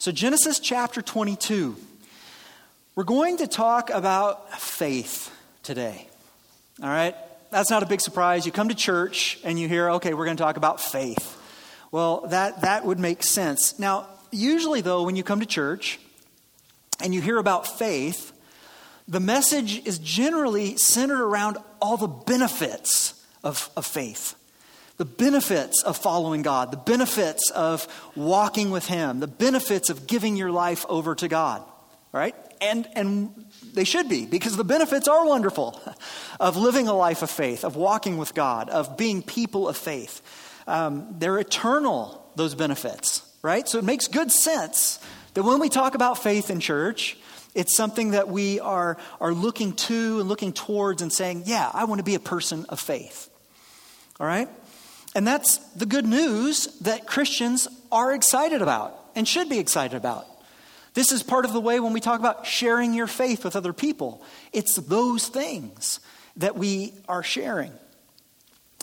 So, Genesis chapter 22. We're going to talk about faith today. All right? That's not a big surprise. You come to church and you hear, okay, we're going to talk about faith. Well, that, that would make sense. Now, usually, though, when you come to church and you hear about faith, the message is generally centered around all the benefits of, of faith the benefits of following God, the benefits of walking with Him, the benefits of giving your life over to God, right? And, and they should be, because the benefits are wonderful of living a life of faith, of walking with God, of being people of faith. Um, they're eternal, those benefits, right? So it makes good sense that when we talk about faith in church, it's something that we are, are looking to and looking towards and saying, yeah, I want to be a person of faith. All right? And that's the good news that Christians are excited about and should be excited about. This is part of the way when we talk about sharing your faith with other people. It's those things that we are sharing.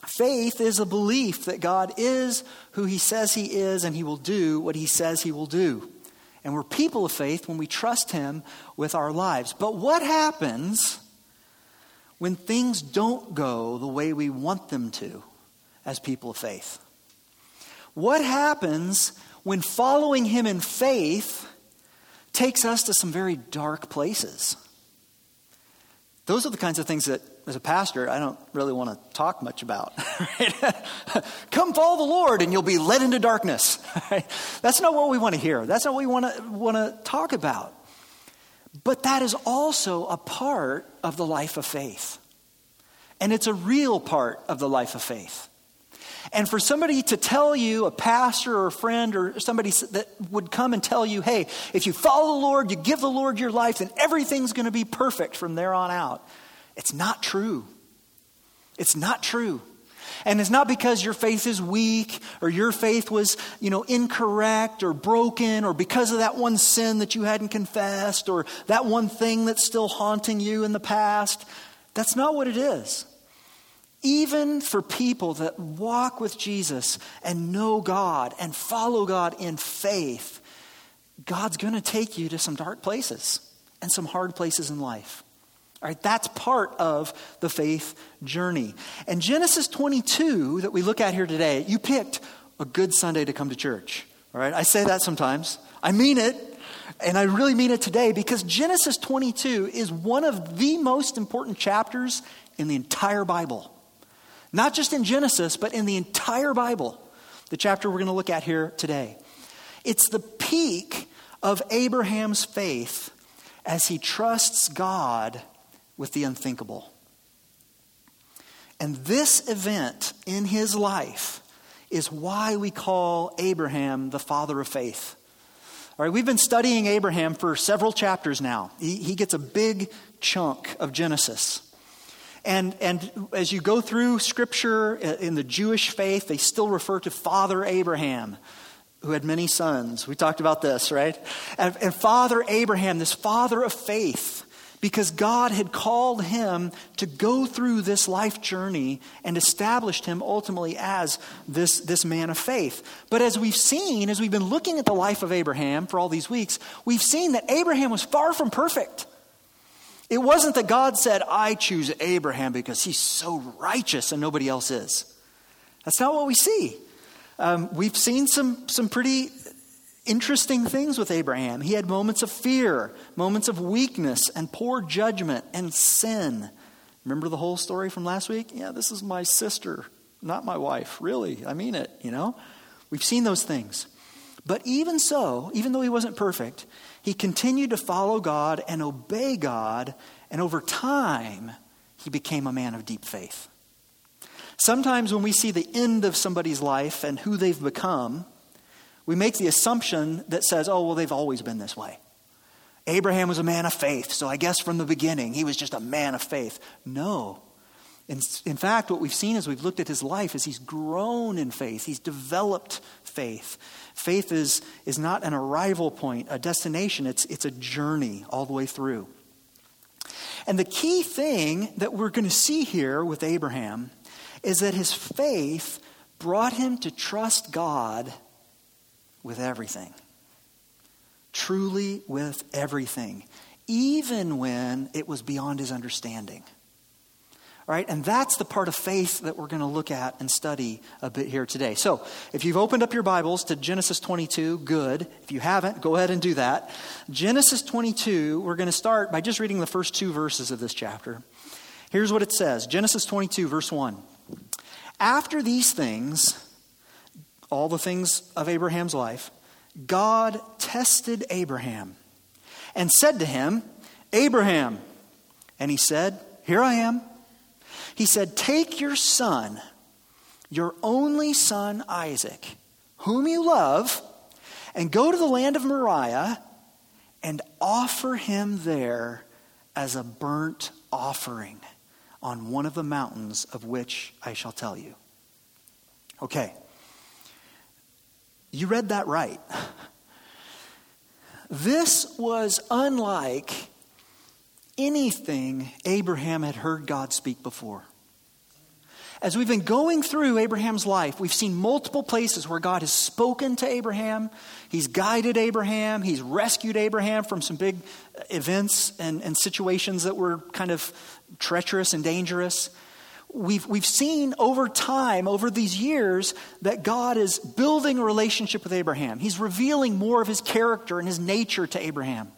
Faith is a belief that God is who He says He is and He will do what He says He will do. And we're people of faith when we trust Him with our lives. But what happens when things don't go the way we want them to? As people of faith. What happens when following Him in faith takes us to some very dark places? Those are the kinds of things that, as a pastor, I don't really want to talk much about. Come follow the Lord and you'll be led into darkness. That's not what we want to hear. That's not what we want to, want to talk about. But that is also a part of the life of faith. And it's a real part of the life of faith. And for somebody to tell you, a pastor or a friend or somebody that would come and tell you, hey, if you follow the Lord, you give the Lord your life, then everything's going to be perfect from there on out. It's not true. It's not true. And it's not because your faith is weak or your faith was, you know, incorrect or broken or because of that one sin that you hadn't confessed or that one thing that's still haunting you in the past. That's not what it is even for people that walk with Jesus and know God and follow God in faith, God's going to take you to some dark places and some hard places in life. All right, that's part of the faith journey. And Genesis 22 that we look at here today, you picked a good Sunday to come to church. All right, I say that sometimes. I mean it, and I really mean it today because Genesis 22 is one of the most important chapters in the entire Bible. Not just in Genesis, but in the entire Bible, the chapter we're going to look at here today. It's the peak of Abraham's faith as he trusts God with the unthinkable. And this event in his life is why we call Abraham the father of faith. All right, we've been studying Abraham for several chapters now. He, he gets a big chunk of Genesis. And, and as you go through Scripture uh, in the Jewish faith, they still refer to Father Abraham, who had many sons. We talked about this, right? And, and Father Abraham, this father of faith, because God had called him to go through this life journey and established him ultimately as this, this man of faith. But as we've seen, as we've been looking at the life of Abraham for all these weeks, we've seen that Abraham was far from perfect. It wasn't that God said, I choose Abraham because he's so righteous and nobody else is. That's not what we see. Um, we've seen some, some pretty interesting things with Abraham. He had moments of fear, moments of weakness, and poor judgment and sin. Remember the whole story from last week? Yeah, this is my sister, not my wife. Really, I mean it, you know? We've seen those things. But even so, even though he wasn't perfect, he continued to follow God and obey God, and over time, he became a man of deep faith. Sometimes when we see the end of somebody's life and who they've become, we make the assumption that says, oh, well, they've always been this way. Abraham was a man of faith, so I guess from the beginning he was just a man of faith. No. In, in fact, what we've seen as we've looked at his life is he's grown in faith, he's developed faith. Faith is, is not an arrival point, a destination, it's, it's a journey all the way through. And the key thing that we're going to see here with Abraham is that his faith brought him to trust God with everything. truly with everything, even when it was beyond his understanding. Right, and that's the part of faith that we're going to look at and study a bit here today. So, if you've opened up your Bibles to Genesis 22, good. If you haven't, go ahead and do that. Genesis 22, we're going to start by just reading the first two verses of this chapter. Here's what it says Genesis 22, verse 1. After these things, all the things of Abraham's life, God tested Abraham and said to him, Abraham. And he said, Here I am. He said, Take your son, your only son Isaac, whom you love, and go to the land of Moriah and offer him there as a burnt offering on one of the mountains of which I shall tell you. Okay. You read that right. This was unlike anything Abraham had heard God speak before. As we've been going through Abraham's life, we've seen multiple places where God has spoken to Abraham. He's guided Abraham. He's rescued Abraham from some big events and, and situations that were kind of treacherous and dangerous. We've, we've seen over time, over these years, that God is building a relationship with Abraham. He's revealing more of his character and his nature to Abraham.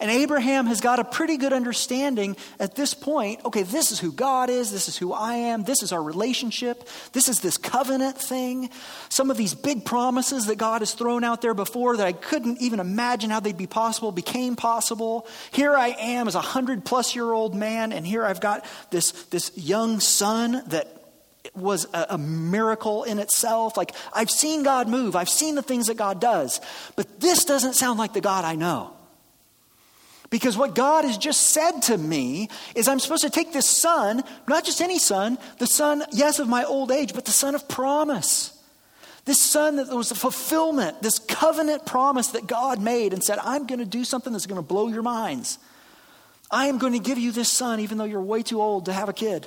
And Abraham has got a pretty good understanding at this point okay, this is who God is, this is who I am, this is our relationship, this is this covenant thing. Some of these big promises that God has thrown out there before that I couldn't even imagine how they'd be possible became possible. Here I am as a hundred plus year old man, and here I've got this, this young son that was a, a, miracle in itself. Like, I've seen God move, I've seen the things that God does, but this doesn't sound like the God I know. Because what God has just said to me is I'm supposed to take this son, not just any son, the son, yes, of my old age, but the son of promise. This son that was a fulfillment, this covenant promise that God made and said, I'm going to do something that's going to blow your minds. I am going to give you this son, even though you're way too old to have a kid.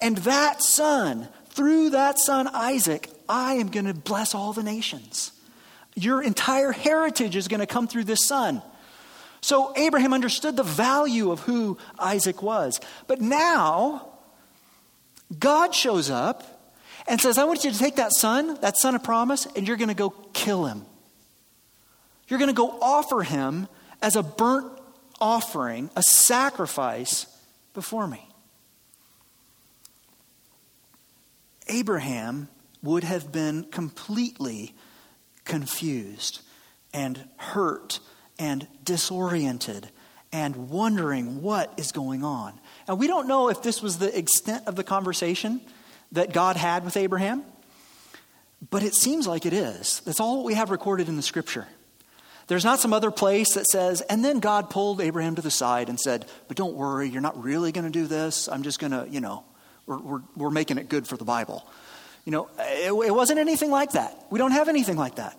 And that son, through that son, Isaac, I am going to bless all the nations. Your entire heritage is going to come through this son. So Abraham understood the value of who Isaac was. But now, God shows up and says, I want you to take that son, that son of promise, and you're going to go kill him. You're going to go offer him as a burnt offering, a sacrifice before me. Abraham would have been completely confused and hurt and disoriented and wondering what is going on. And we don't know if this was the extent of the conversation that God had with Abraham, but it seems like it is. That's all we have recorded in the scripture. There's not some other place that says, and then God pulled Abraham to the side and said, But don't worry, you're not really going to do this. I'm just going to, you know, we're, we're, we're, making it good for the Bible. You know, it, it wasn't anything like that. We don't have anything like that.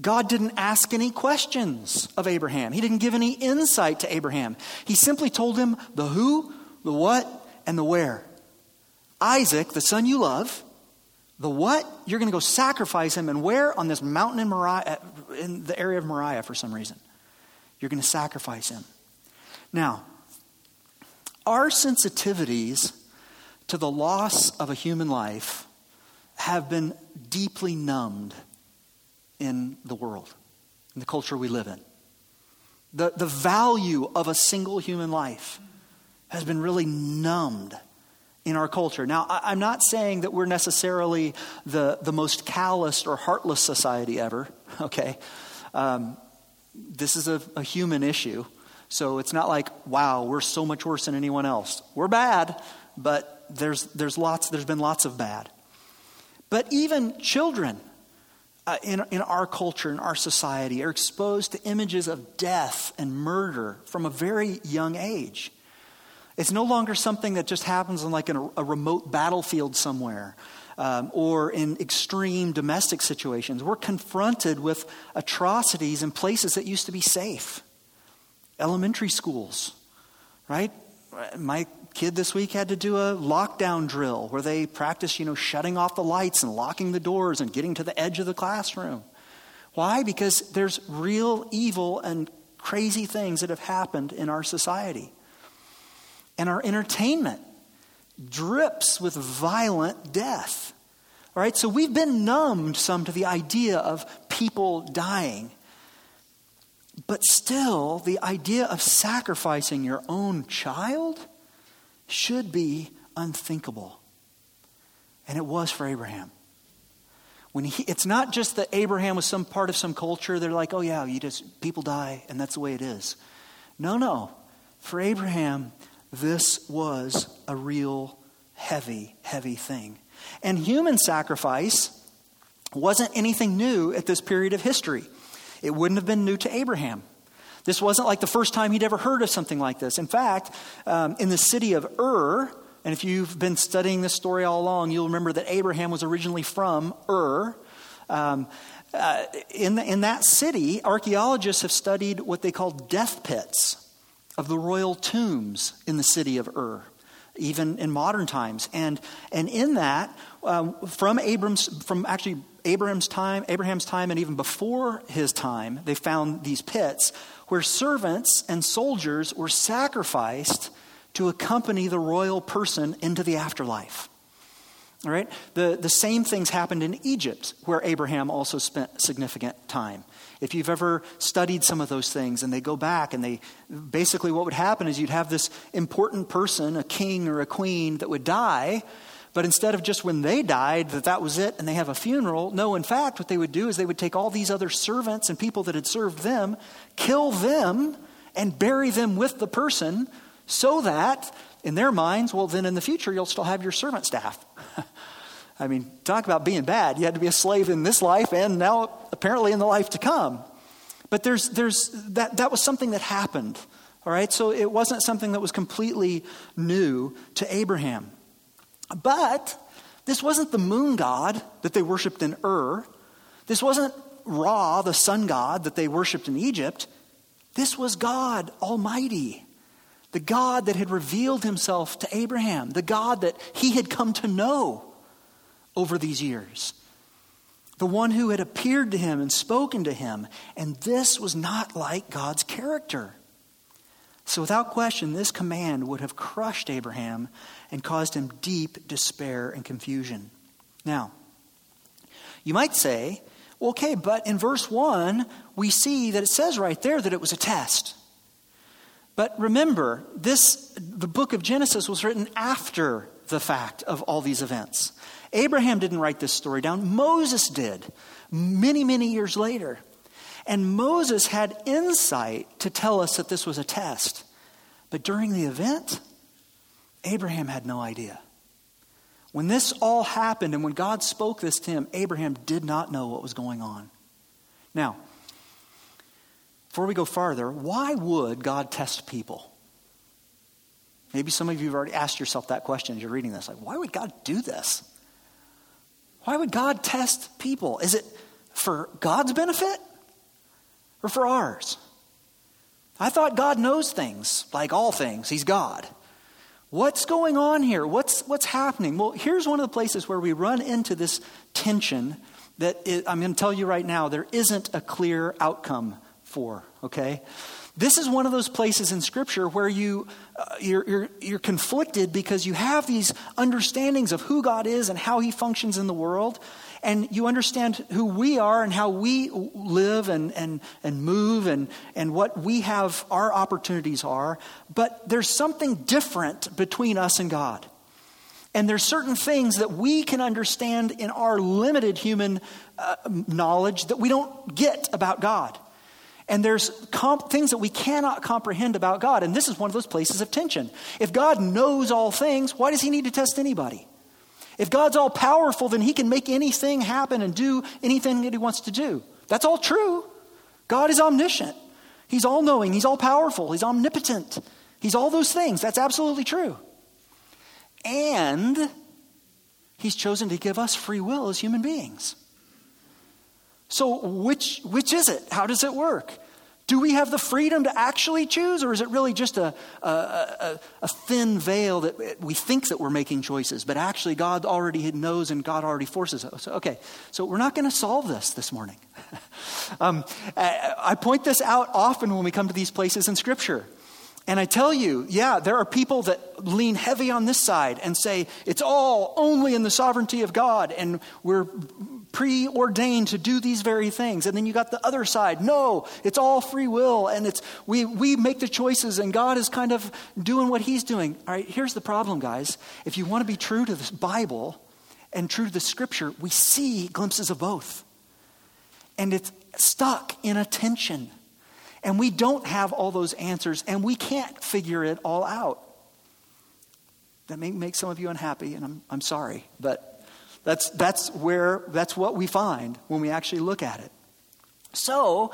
God didn't ask any questions of Abraham. He didn't give any insight to Abraham. He simply told him the who, the what, and the where. Isaac, the son you love, the what, you're going to go sacrifice him, and where? On this mountain in, Moriah, in the area of Moriah for some reason. You're going to sacrifice him. Now, our sensitivities to the loss of a human life have been deeply numbed in the world, in the culture we live in. The, the value of a single human life has been really numbed in our culture. Now, I, am not saying that we're necessarily the, the most calloused or heartless society ever, okay? Um, this is a, a human issue. So it's not like, wow, we're so much worse than anyone else. We're bad, but there's, there's, lots, there's been lots of bad. But even children uh, in, in our culture, in our society, are exposed to images of death and murder from a very young age. It's no longer something that just happens in like a, a remote battlefield somewhere um, or in extreme domestic situations. We're confronted with atrocities in places that used to be safe. Elementary schools, right? My kid this week had to do a lockdown drill where they practice, you know, shutting off the lights and locking the doors and getting to the edge of the classroom. Why? Because there's real evil and crazy things that have happened in our society. And our entertainment drips with violent death. All right, so we've been numbed some to the idea of people dying. But still, the idea of sacrificing your own child should be unthinkable. And it was for Abraham. When he, it's not just that Abraham was some part of some culture. They're like, oh yeah, you just people die, and that's the way it is. No, no. For Abraham, this was a real heavy, heavy thing. And human sacrifice wasn't anything new at this period of history. It wouldn't have been new to Abraham. This wasn't like the first time he'd ever heard of something like this. In fact, um, in the city of Ur, and if you've been studying this story all along, you'll remember that Abraham was originally from Ur. Um, uh, in, the, in that city, archaeologists have studied what they call death pits of the royal tombs in the city of Ur, even in modern times. And, and in that, um, from Abram's, from actually Abraham's time, Abraham's time, and even before his time, they found these pits where servants and soldiers were sacrificed to accompany the royal person into the afterlife. All right? The, the same things happened in Egypt, where Abraham also spent significant time. If you've ever studied some of those things and they go back and they basically what would happen is you'd have this important person, a king or a queen, that would die, but instead of just when they died, that that was it and they have a funeral, no, in fact, what they would do is they would take all these other servants and people that had served them, kill them, and bury them with the person so that, in their minds, well, then in the future you'll still have your servant staff. I mean, talk about being bad. You had to be a slave in this life and now apparently in the life to come. But there's, there's, that, that was something that happened. All right, so it wasn't something that was completely new to Abraham. But this wasn't the moon god that they worshiped in Ur. This wasn't Ra, the sun god that they worshiped in Egypt. This was God Almighty, the God that had revealed himself to Abraham, the God that he had come to know over these years, the one who had appeared to him and spoken to him. And this was not like God's character. So, without question, this command would have crushed Abraham and caused him deep despair and confusion. Now, you might say, okay, but in verse 1, we see that it says right there that it was a test. But remember, this the book of Genesis was written after the fact of all these events. Abraham didn't write this story down, Moses did, many, many years later. And Moses had insight to tell us that this was a test. But during the event, Abraham had no idea. When this all happened and when God spoke this to him, Abraham did not know what was going on. Now, before we go farther, why would God test people? Maybe some of you have already asked yourself that question as you're reading this. Like, why would God do this? Why would God test people? Is it for God's benefit or for ours? I thought God knows things, like all things. He's God. What's going on here? What's, what's happening? Well, here's one of the places where we run into this tension that I'm going to tell you right now there isn't a clear outcome for, okay? This is one of those places in Scripture where you, uh, you're, you're, you're conflicted because you have these understandings of who God is and how He functions in the world, and you understand who we are and how we live and, and, and move and, and what we have, our opportunities are. But there's something different between us and God. And there's certain things that we can understand in our limited human uh, knowledge that we don't get about God. And there's comp- things that we cannot comprehend about God. And this is one of those places of tension. If God knows all things, why does he need to test anybody? If God's all powerful, then he can make anything happen and do anything that he wants to do. That's all true. God is omniscient. He's all knowing. He's all powerful. He's omnipotent. He's all those things. That's absolutely true. And he's chosen to give us free will as human beings. So, which, which is it? How does it work? Do we have the freedom to actually choose, or is it really just a, a, a, a, thin veil that we think that we're making choices, but actually God already knows and God already forces us? Okay, so we're not going to solve this this morning. um, I point this out often when we come to these places in Scripture. And I tell you, yeah, there are people that lean heavy on this side and say it's all only in the sovereignty of God, and we're preordained to do these very things. And then you got the other side. No, it's all free will and it's we we make the choices and God is kind of doing what he's doing. All right, here's the problem, guys. If you want to be true to the Bible and true to the scripture, we see glimpses of both. And it's stuck in a tension. And we don't have all those answers and we can't figure it all out. That may make some of you unhappy, and I'm, I'm sorry, but that's, that's where, that's what we find when we actually look at it. So,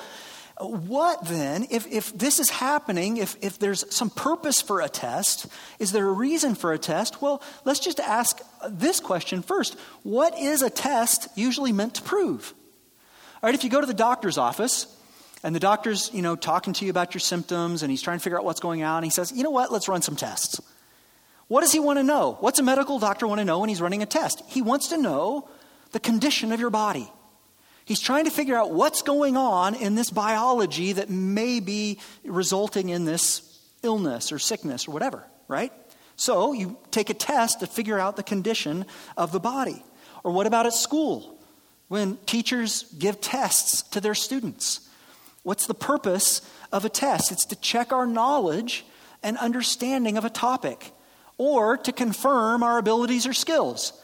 what then, if, if this is happening, if, if there's some purpose for a test, is there a reason for a test? Well, let's just ask this question first. What is a test usually meant to prove? All right, if you go to the doctor's office, and the doctor's, you know, talking to you about your symptoms, and he's trying to figure out what's going on, he says, you know what, let's run some tests. What does he want to know? What's a medical doctor want to know when he's running a test? He wants to know the condition of your body. He's trying to figure out what's going on in this biology that may be resulting in this illness or sickness or whatever, right? So you take a test to figure out the condition of the body. Or what about at school? When teachers give tests to their students. What's the purpose of a test? It's to check our knowledge and understanding of a topic or to confirm our abilities or skills.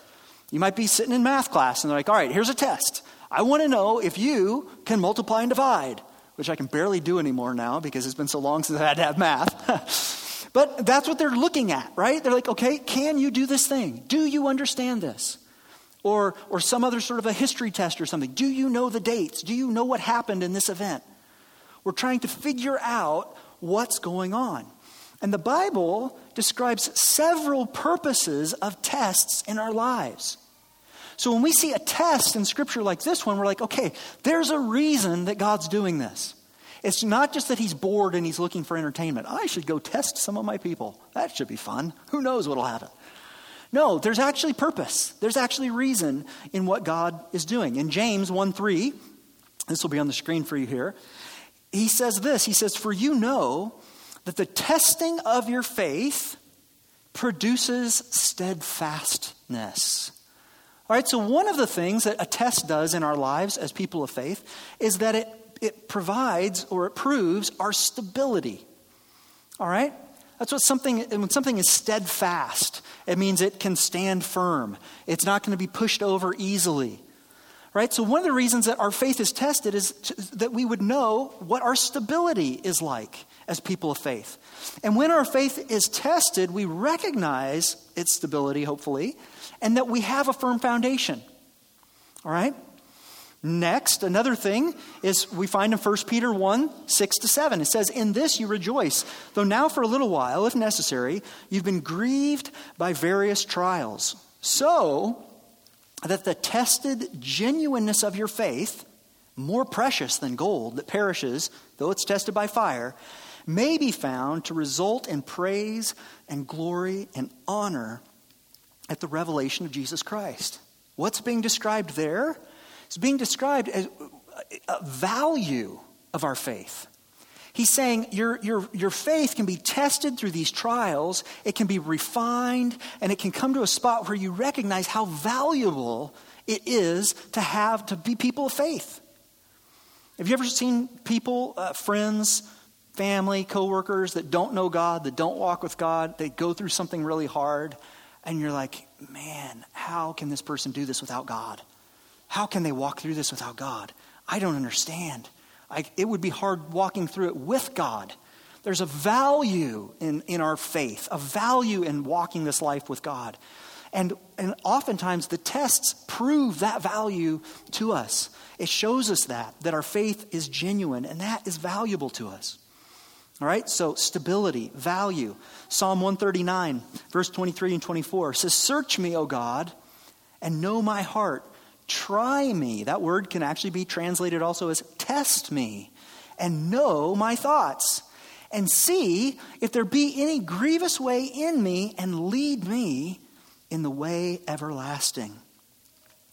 You might be sitting in math class and they're like, all right, here's a test. I want to know if you can multiply and divide, which I can barely do anymore now because it's been so long since I had to have math. but that's what they're looking at, right? They're like, okay, can you do this thing? Do you understand this? Or, or some other sort of a history test or something. Do you know the dates? Do you know what happened in this event? We're trying to figure out what's going on. And the Bible describes several purposes of tests in our lives. So when we see a test in Scripture like this one, we're like, okay, there's a reason that God's doing this. It's not just that he's bored and he's looking for entertainment. I should go test some of my people. That should be fun. Who knows what'll happen? No, there's actually purpose. There's actually reason in what God is doing. In James 1 3, this will be on the screen for you here, he says this He says, For you know that the testing of your faith produces steadfastness. All right, so one of the things that a test does in our lives as people of faith is that it, it provides or it proves our stability. All right? That's what something, when something is steadfast, it means it can stand firm. It's not going to be pushed over easily. Right? So, one of the reasons that our faith is tested is to, that we would know what our stability is like as people of faith. And when our faith is tested, we recognize its stability, hopefully, and that we have a firm foundation. All right? Next, another thing is we find in 1 Peter 1 6 to 7. It says, In this you rejoice, though now for a little while, if necessary, you've been grieved by various trials, so that the tested genuineness of your faith, more precious than gold that perishes, though it's tested by fire, may be found to result in praise and glory and honor at the revelation of Jesus Christ. What's being described there? It's being described as a value of our faith. He's saying your, your, your faith can be tested through these trials, it can be refined, and it can come to a spot where you recognize how valuable it is to have to be people of faith. Have you ever seen people, uh, friends, family, coworkers that don't know God, that don't walk with God, they go through something really hard, and you're like, man, how can this person do this without God? How can they walk through this without God? I don't understand. I, it would be hard walking through it with God. There's a value in, in our faith, a value in walking this life with God. And, and oftentimes the tests prove that value to us. It shows us that, that our faith is genuine, and that is valuable to us. All right, so stability, value. Psalm 139, verse 23 and 24 says, Search me, O God, and know my heart. Try me. That word can actually be translated also as test me, and know my thoughts, and see if there be any grievous way in me, and lead me in the way everlasting.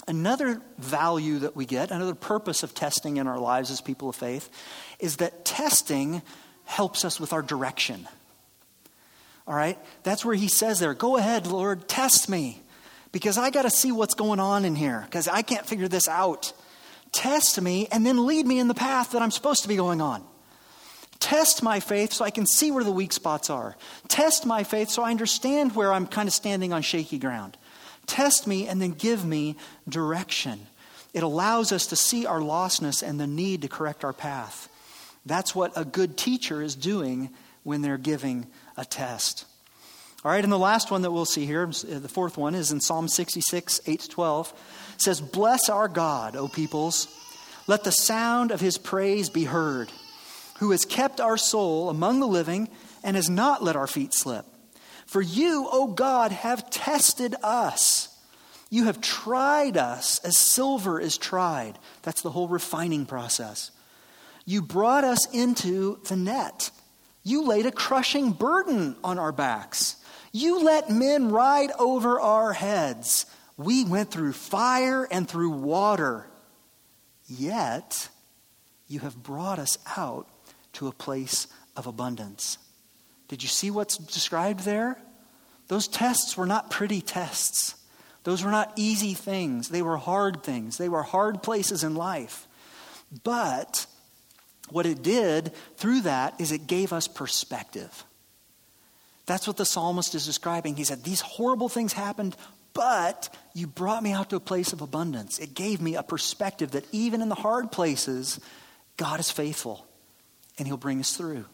Another value that we get, another purpose of testing in our lives as people of faith, is that testing helps us with our direction. All right? That's where he says there, Go ahead, Lord, test me, because I got to see what's going on in here, because I can't figure this out. Test me and then lead me in the path that I'm supposed to be going on. Test my faith so I can see where the weak spots are. Test my faith so I understand where I'm kind of standing on shaky ground. Test me and then give me direction. It allows us to see our lostness and the need to correct our path. That's what a good teacher is doing when they're giving a test. All right, and the last one that we'll see here, the fourth one, is in Psalm 66, 8 to 12. It says, Bless our God, O peoples. Let the sound of his praise be heard, who has kept our soul among the living and has not let our feet slip. For you, O God, have tested us. You have tried us as silver is tried. That's the whole refining process. You brought us into the net. You laid a crushing burden on our backs. You let men ride over our heads. We went through fire and through water. Yet, you have brought us out to a place of abundance. Did you see what's described there? Those tests were not pretty tests. Those were not easy things. They were hard things. They were hard places in life. But what it did through that is it gave us perspective. That's what the psalmist is describing. He said, These horrible things happened, but you brought me out to a place of abundance. It gave me a perspective that even in the hard places, God is faithful and He'll bring us through.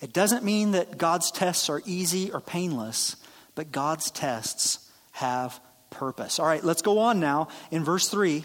It doesn't mean that God's tests are easy or painless, but God's tests have purpose. All right, let's go on now in verse 3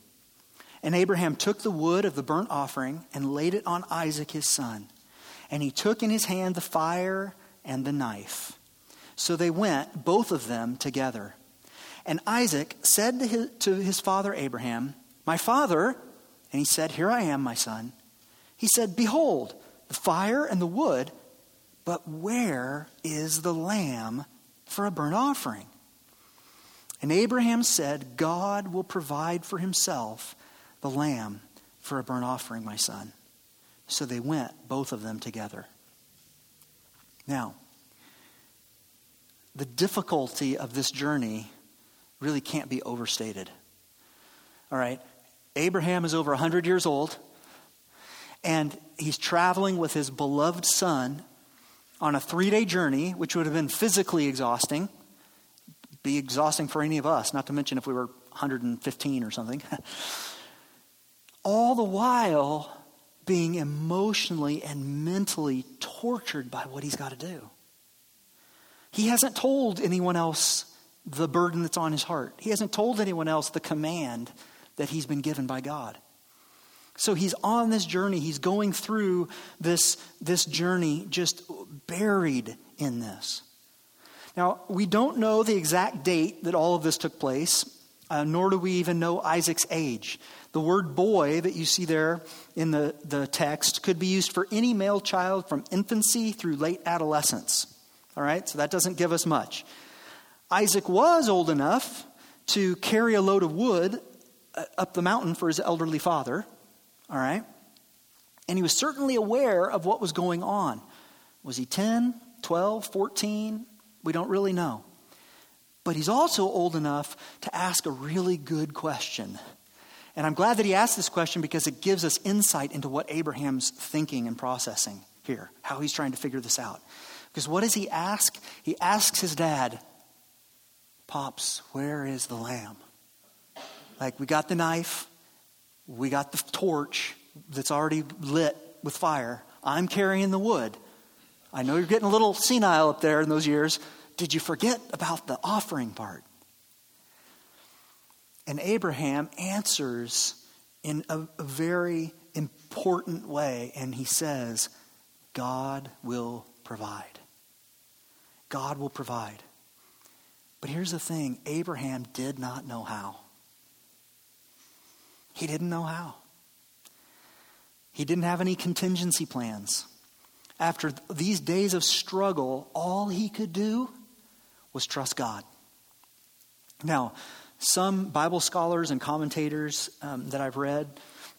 And Abraham took the wood of the burnt offering and laid it on Isaac his son. And he took in his hand the fire and the knife. So they went, both of them, together. And Isaac said to his, to his father Abraham, My father, and he said, Here I am, my son. He said, Behold, the fire and the wood, but where is the lamb for a burnt offering? And Abraham said, God will provide for himself the lamb for a burnt offering, my son. So they went, both of them together. Now, the difficulty of this journey really can't be overstated. All right, Abraham is over 100 years old. And he's traveling with his beloved son on a three day journey, which would have been physically exhausting, be exhausting for any of us, not to mention if we were 115 or something. All the while being emotionally and mentally tortured by what he's got to do. He hasn't told anyone else the burden that's on his heart, he hasn't told anyone else the command that he's been given by God. So he's on this journey. He's going through this, this journey just buried in this. Now, we don't know the exact date that all of this took place, uh, nor do we even know Isaac's age. The word boy that you see there in the, the text could be used for any male child from infancy through late adolescence. All right, so that doesn't give us much. Isaac was old enough to carry a load of wood uh, up the mountain for his elderly father. All right? And he was certainly aware of what was going on. Was he 10, 12, 14? We don't really know. But he's also old enough to ask a really good question. And I'm glad that he asked this question because it gives us insight into what Abraham's thinking and processing here, how he's trying to figure this out. Because what does he ask? He asks his dad, Pops, where is the lamb? Like, we got the knife, we got the torch that's already lit with fire. I'm carrying the wood. I know you're getting a little senile up there in those years. Did you forget about the offering part? And Abraham answers in a, a very important way, and he says, God will provide. God will provide. But here's the thing Abraham did not know how. He didn't know how. He didn't have any contingency plans. After these days of struggle, all he could do was trust God. Now, some Bible scholars and commentators um, that I've read,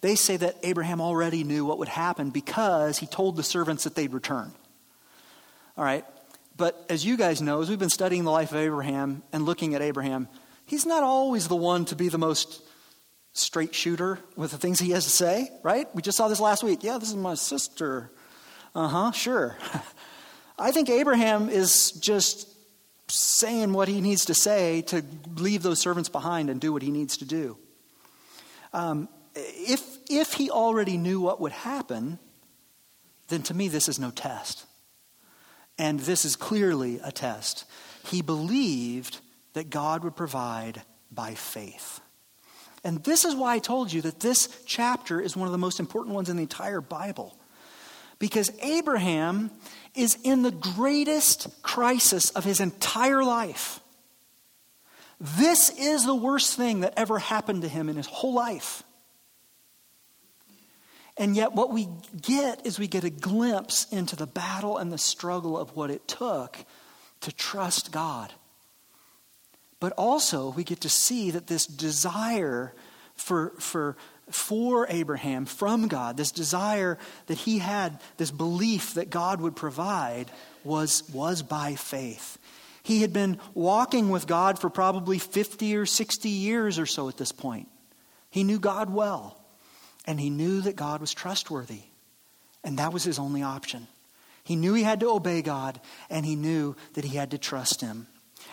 they say that Abraham already knew what would happen because he told the servants that they'd return. All right, but as you guys know, as we've been studying the life of Abraham and looking at Abraham, he's not always the one to be the most straight shooter with the things he has to say, right? We just saw this last week. Yeah, this is my sister. Uh huh, sure. I think Abraham is just saying what he needs to say to leave those servants behind and do what he needs to do. Um, if, if he already knew what would happen, then to me, this is no test. And this is clearly a test. He believed that God would provide by faith. And this is why I told you that this chapter is one of the most important ones in the entire Bible. Because Abraham is in the greatest crisis of his entire life. This is the worst thing that ever happened to him in his whole life. And yet, what we get is we get a glimpse into the battle and the struggle of what it took to trust God. But also, we get to see that this desire for, for, for Abraham from God, this desire that he had, this belief that God would provide, was, was by faith. He had been walking with God for probably 50 or 60 years or so at this point. He knew God well. And he knew that God was trustworthy. And that was his only option. He knew he had to obey God, and he knew that he had to trust him.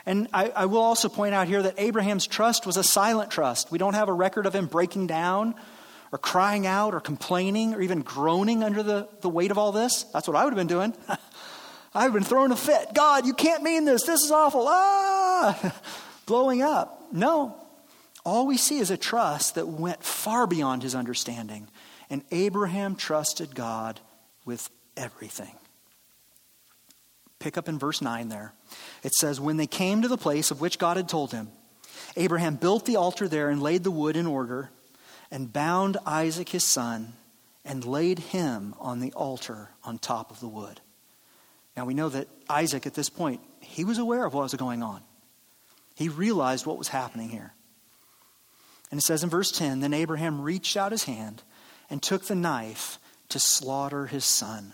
And I, I, will also point out here that Abraham's trust was a silent trust. We don't have a record of him breaking down or crying out or complaining or even groaning under the, the weight of all this. That's what I would have been doing. I would have been throwing a fit. God, you can't mean this. This is awful. Ah! Blowing up. No, all we see is a trust that went far beyond his understanding. And Abraham trusted God with everything. Pick up in verse 9 there. It says, When they came to the place of which God had told him, Abraham built the altar there and laid the wood in order, and bound Isaac his son, and laid him on the altar on top of the wood. Now we know that Isaac, at this point, he was aware of what was going on. He realized what was happening here. And it says in verse 10 Then Abraham reached out his hand and took the knife to slaughter his son.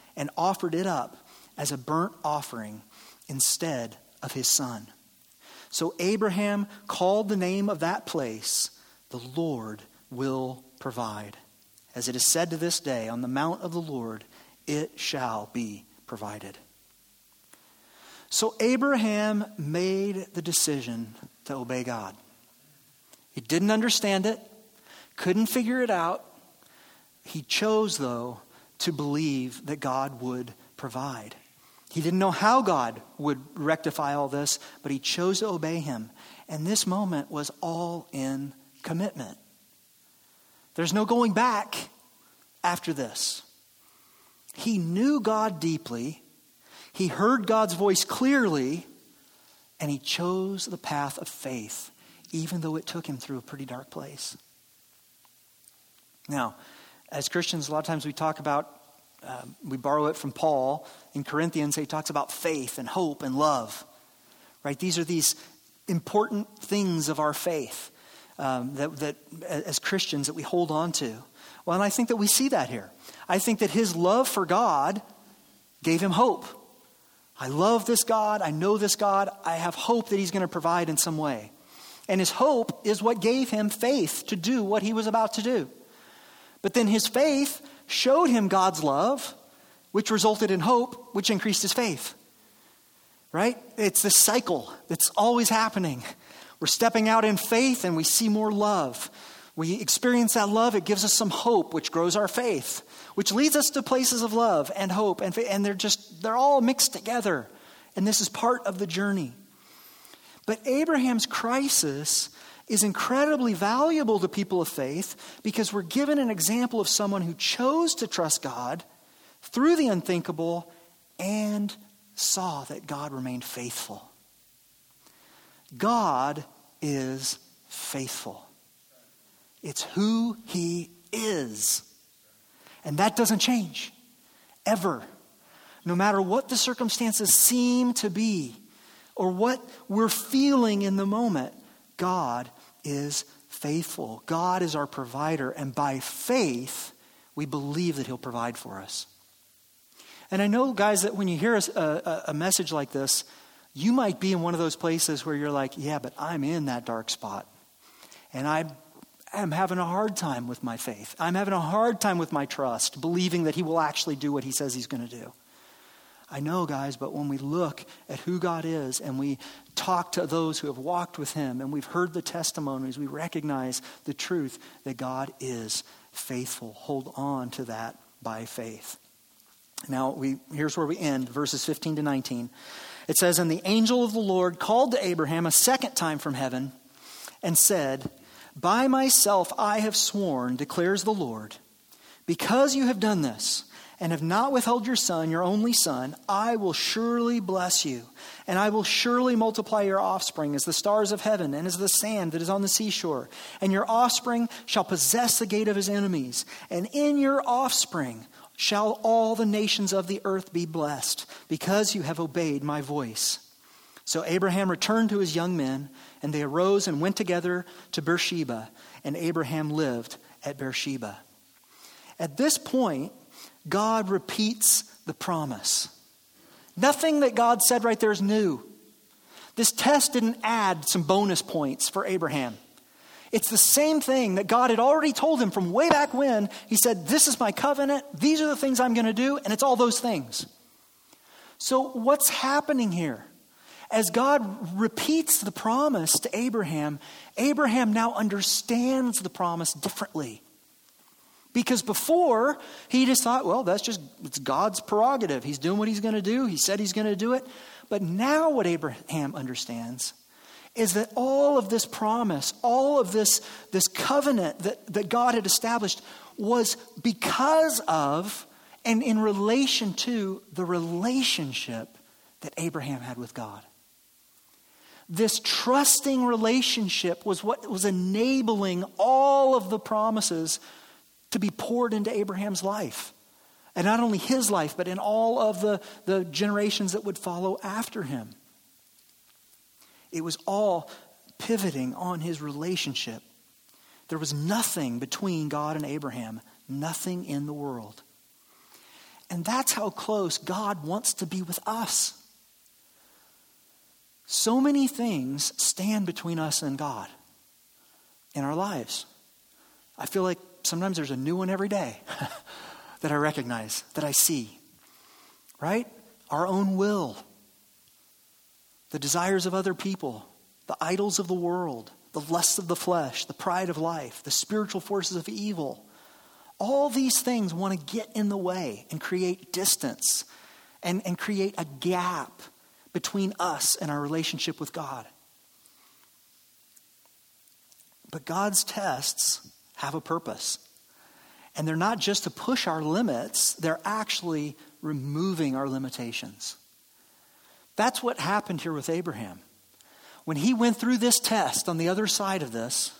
and offered it up as a burnt offering instead of his son. So Abraham called the name of that place, The Lord will provide. As it is said to this day, on the mount of the Lord it shall be provided. So Abraham made the decision to obey God. He didn't understand it, couldn't figure it out. He chose, though, to believe that God would provide. He didn't know how God would rectify all this, but he chose to obey him. And this moment was all in commitment. There's no going back after this. He knew God deeply, he heard God's voice clearly, and he chose the path of faith, even though it took him through a pretty dark place. Now, as Christians, a lot of times we talk about, uh, we borrow it from Paul in Corinthians. He talks about faith and hope and love, right? These are these important things of our faith. um, that, that as Christians that we hold on to. Well, and I think that we see that here. I think that his love for God gave him hope. I love this God. I know this God. I have hope that he's going to provide in some way. And his hope is what gave him faith to do what he was about to do. But then his faith showed him God's love, which resulted in hope, which increased his faith. Right? It's this cycle that's always happening. We're stepping out in faith and we see more love. We experience that love, it gives us some hope, which grows our faith, which leads us to places of love and hope. And, and they're just, they're all mixed together. And this is part of the journey. But Abraham's crisis is incredibly valuable to people of faith because we're given an example of someone who chose to trust God through the unthinkable and saw that God remained faithful. God is faithful. It's who He is. And that doesn't change, ever. No matter what the circumstances seem to be or what we're feeling in the moment, God is faithful. God is our provider, and by faith, we believe that He'll provide for us. And I know, guys, that when you hear a, a, a message like this, you might be in one of those places where you're like, yeah, but I'm in that dark spot. And I am having a hard time with my faith. I'm having a hard time with my trust, believing that He will actually do what He says He's going to do. I know, guys, but when we look at who God is and we talk to those who have walked with Him and we've heard the testimonies, we recognize the truth that God is faithful. Hold on to that by faith. Now, we, here's where we end, verses 15 to 19. It says, And the angel of the Lord called to Abraham a second time from heaven and said, By myself I have sworn, declares the Lord, because you have done this and have not withheld your son, your only son, I will surely bless you, and I will surely multiply your offspring as the stars of heaven and as the sand that is on the seashore. And your offspring shall possess the gate of his enemies, and in your offspring shall all the nations of the earth be blessed, because you have obeyed my voice. So Abraham returned to his young men, and they arose and went together to Beersheba, and Abraham lived at Beersheba. At this point, God repeats the promise. Nothing that God said right there is new. This test didn't add some bonus points for Abraham. It's the same thing that God had already told him from way back when. He said, This is my covenant. These are the things I'm going to do. And it's all those things. So, what's happening here? As God repeats the promise to Abraham, Abraham now understands the promise differently. Because before, he just thought, well, that's just it's God's prerogative. He's doing what he's going to do. He said he's going to do it. But now, what Abraham understands is that all of this promise, all of this, this covenant that, that God had established was because of and in relation to the relationship that Abraham had with God. This trusting relationship was what was enabling all of the promises to be poured into Abraham's life. And not only his life, but in all of the, the generations that would follow after him. It was all pivoting on his relationship. There was nothing between God and Abraham, nothing in the world. And that's how close God wants to be with us. So many things stand between us and God in our lives. I feel like sometimes there's a new one every day that I recognize, that I see. Right? Our own will the desires of other people, the idols of the world, the lusts of the flesh, the pride of life, the spiritual forces of evil. All these things want to get in the way and create distance and, and create a gap between us and our relationship with God. But God's tests have a purpose. And they're not just to push our limits, they're actually removing our limitations. That's what happened here with Abraham. When he went through this test on the other side of this,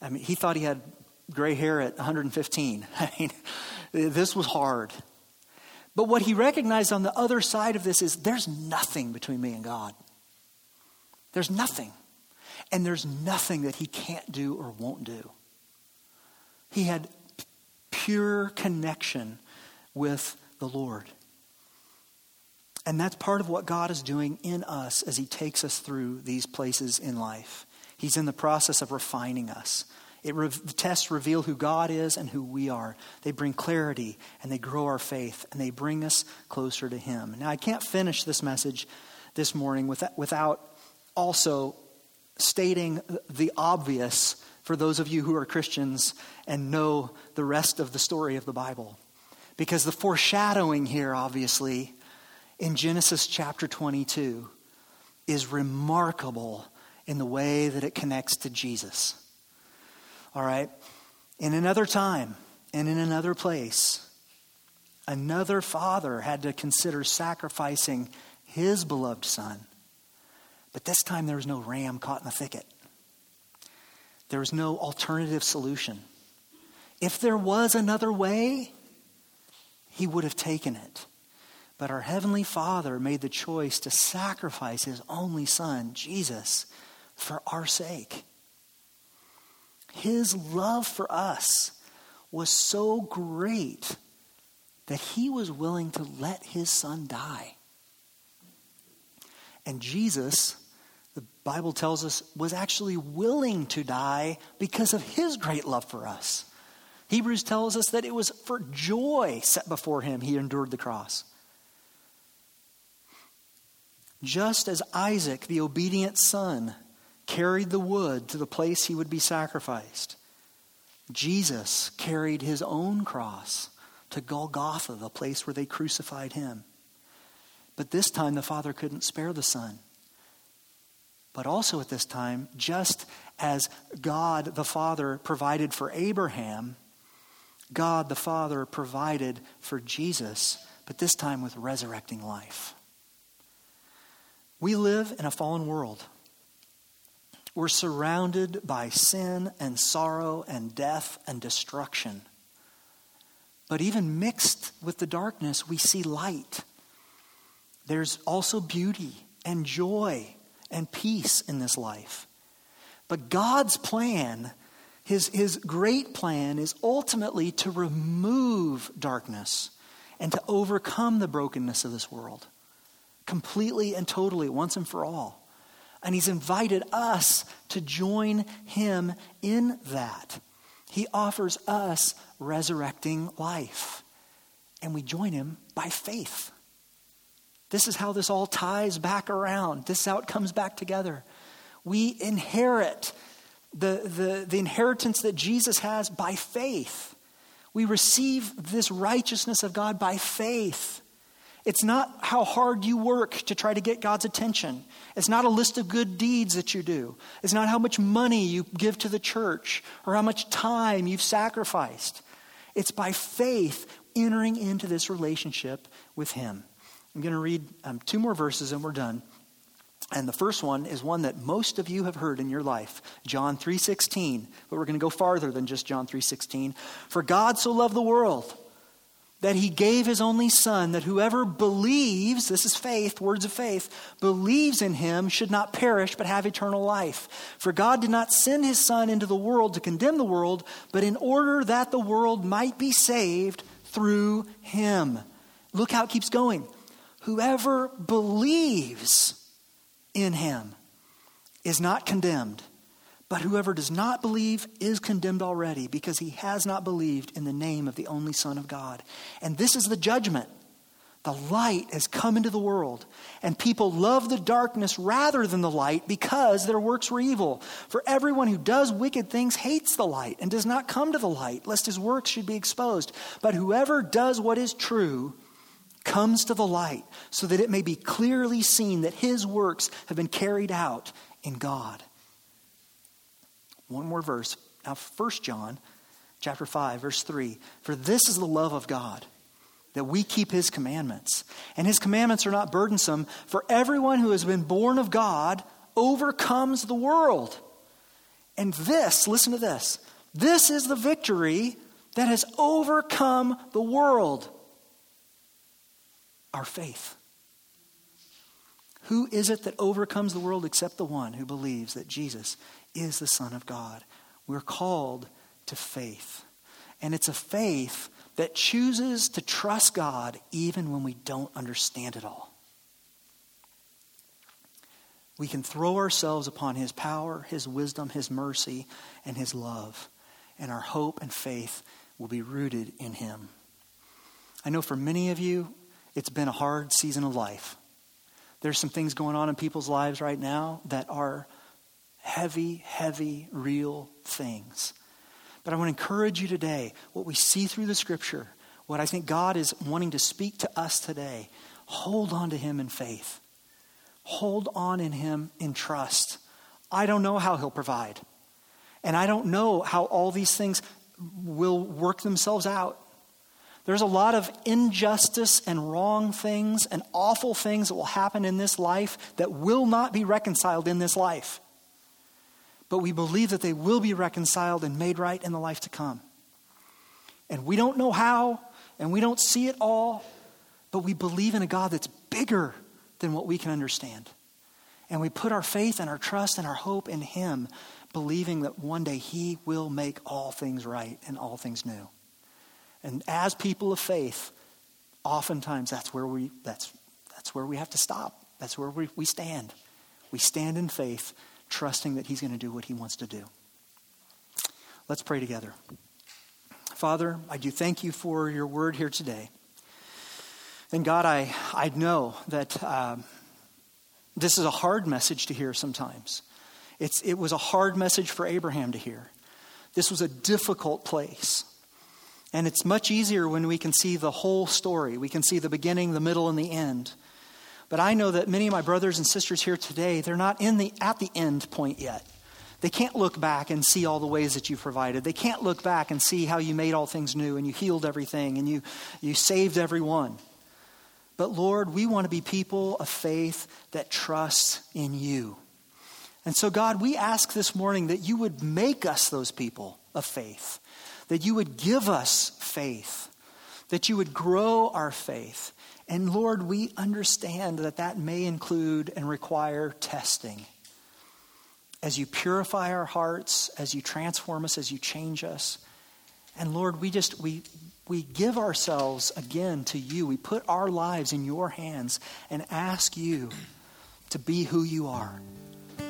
I mean, he thought he had gray hair at 115. I mean, this was hard. But what he recognized on the other side of this is there's nothing between me and God. There's nothing. And there's nothing that he can't do or won't do. He had pure connection with the Lord. And that's part of what God is doing in us as He takes us through these places in life. He's in the process of refining us. It re- the tests reveal who God is and who we are. They bring clarity and they grow our faith and they bring us closer to Him. Now, I can't finish this message this morning without, without also stating the obvious for those of you who are Christians and know the rest of the story of the Bible. Because the foreshadowing here, obviously, in Genesis chapter 22 is remarkable in the way that it connects to Jesus. All right? In another time and in another place, another father had to consider sacrificing his beloved son. But this time there was no ram caught in the thicket. There was no alternative solution. If there was another way, he would have taken it. But our Heavenly Father made the choice to sacrifice His only Son, Jesus, for our sake. His love for us was so great that He was willing to let His Son die. And Jesus, the Bible tells us, was actually willing to die because of His great love for us. Hebrews tells us that it was for joy set before him he endured the cross. Just as Isaac, the obedient son, carried the wood to the place he would be sacrificed, Jesus carried his own cross to Golgotha, the place where they crucified him. But this time the Father couldn't spare the Son. But also at this time, just as God the Father provided for Abraham, God the Father provided for Jesus, but this time with resurrecting life. We live in a fallen world. We're surrounded by sin and sorrow and death and destruction. But even mixed with the darkness, we see light. There's also beauty and joy and peace in this life. But God's plan, his, his great plan, is ultimately to remove darkness and to overcome the brokenness of this world completely and totally, once and for all. And he's invited us to join him in that. He offers us resurrecting life. And we join him by faith. This is how this all ties back around. This it comes back together. We inherit the, the, the inheritance that Jesus has by faith. We receive this righteousness of God by faith. It's not how hard you work to try to get God's attention. It's not a list of good deeds that you do. It's not how much money you give to the church or how much time you've sacrificed. It's by faith entering into this relationship with Him. I'm going to read um, two more verses and we're done. And the first one is one that most of you have heard in your life, John 3:16. But we're going to go farther than just John 3:16. For God so loved the world that he gave his only son, that whoever believes, this is faith, words of faith, believes in him should not perish but have eternal life. For God did not send his son into the world to condemn the world, but in order that the world might be saved through him. Look how it keeps going. Whoever believes in him is not condemned but whoever does not believe is condemned already because he has not believed in the name of the only Son of God. And this is the judgment. The light has come into the world, and people love the darkness rather than the light because their works were evil. For everyone who does wicked things hates the light and does not come to the light, lest his works should be exposed. But whoever does what is true comes to the light, so that it may be clearly seen that his works have been carried out in God. One more verse. Now, 1 John chapter 5, verse 3. For this is the love of God, that we keep his commandments. And his commandments are not burdensome, for everyone who has been born of God overcomes the world. And this, listen to this, this is the victory that has overcome the world our faith. Who is it that overcomes the world except the one who believes that Jesus is the Son of God? We're called to faith. And it's a faith that chooses to trust God even when we don't understand it all. We can throw ourselves upon His power, His wisdom, His mercy, and His love. And our hope and faith will be rooted in Him. I know for many of you, it's been a hard season of life. There's some things going on in people's lives right now that are heavy, heavy, real things. But I want to encourage you today, what we see through the scripture, what I think God is wanting to speak to us today, hold on to Him in faith. Hold on in Him in trust. I don't know how He'll provide. And I don't know how all these things will work themselves out. There's a lot of injustice and wrong things and awful things that will happen in this life that will not be reconciled in this life. But we believe that they will be reconciled and made right in the life to come. And we don't know how, and we don't see it all, but we believe in a God that's bigger than what we can understand. And we put our faith and our trust and our hope in Him, believing that one day He will make all things right and all things new. And as people of faith, oftentimes that's where we, that's, that's where we have to stop. That's where we, we stand. We stand in faith, trusting that He's going to do what He wants to do. Let's pray together. Father, I do thank you for your word here today. And God, I, I know that um, this is a hard message to hear sometimes. It's, it was a hard message for Abraham to hear. This was a difficult place. And it's much easier when we can see the whole story. We can see the beginning, the middle, and the end. But I know that many of my brothers and sisters here today, they're not in the, at the end point yet. They can't look back and see all the ways that you provided. They can't look back and see how you made all things new and you healed everything and you, you saved everyone. But Lord, we want to be people of faith that trust in you. And so, God, we ask this morning that you would make us those people of faith that you would give us faith, that you would grow our faith. And Lord, we understand that that may include and require testing. As you purify our hearts, as you transform us, as you change us. And Lord, we just, we, we give ourselves again to you. We put our lives in your hands and ask you to be who you are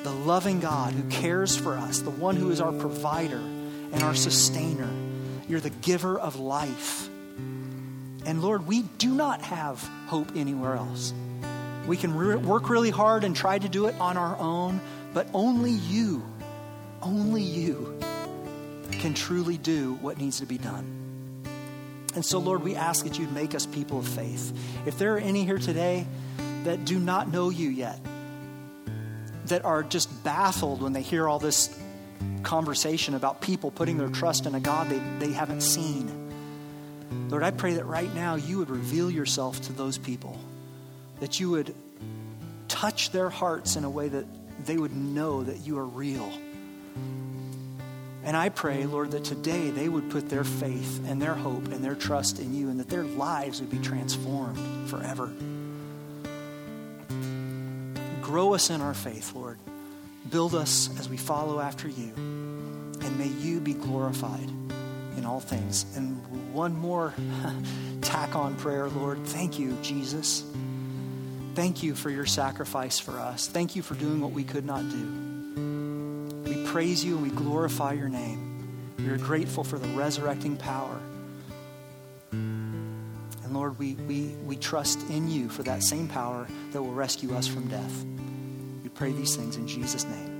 the loving God who cares for us, the one who is our provider and our sustainer. You're the giver of life. And Lord, we do not have hope anywhere else. We can re- work really hard and try to do it on our own, but only you, only you can truly do what needs to be done. And so, Lord, we ask that you'd make us people of faith. If there are any here today that do not know you yet, that are just baffled when they hear all this conversation about people putting their trust in a God they, they haven't seen. Lord, I pray that right now you would reveal yourself to those people, that you would touch their hearts in a way that they would know that you are real. And I pray, Lord, that today they would put their faith and their hope and their trust in you and that their lives would be transformed forever. Grow us in our faith, Lord. Build us as we follow after you. And may you be glorified in all things. And one more tack on prayer, Lord. Thank you, Jesus. Thank you for your sacrifice for us. Thank you for doing what we could not do. We praise you and we glorify your name. We are grateful for the resurrecting power. And Lord, we, we, we trust in you for that same power that will rescue us from death pray these things in Jesus' name.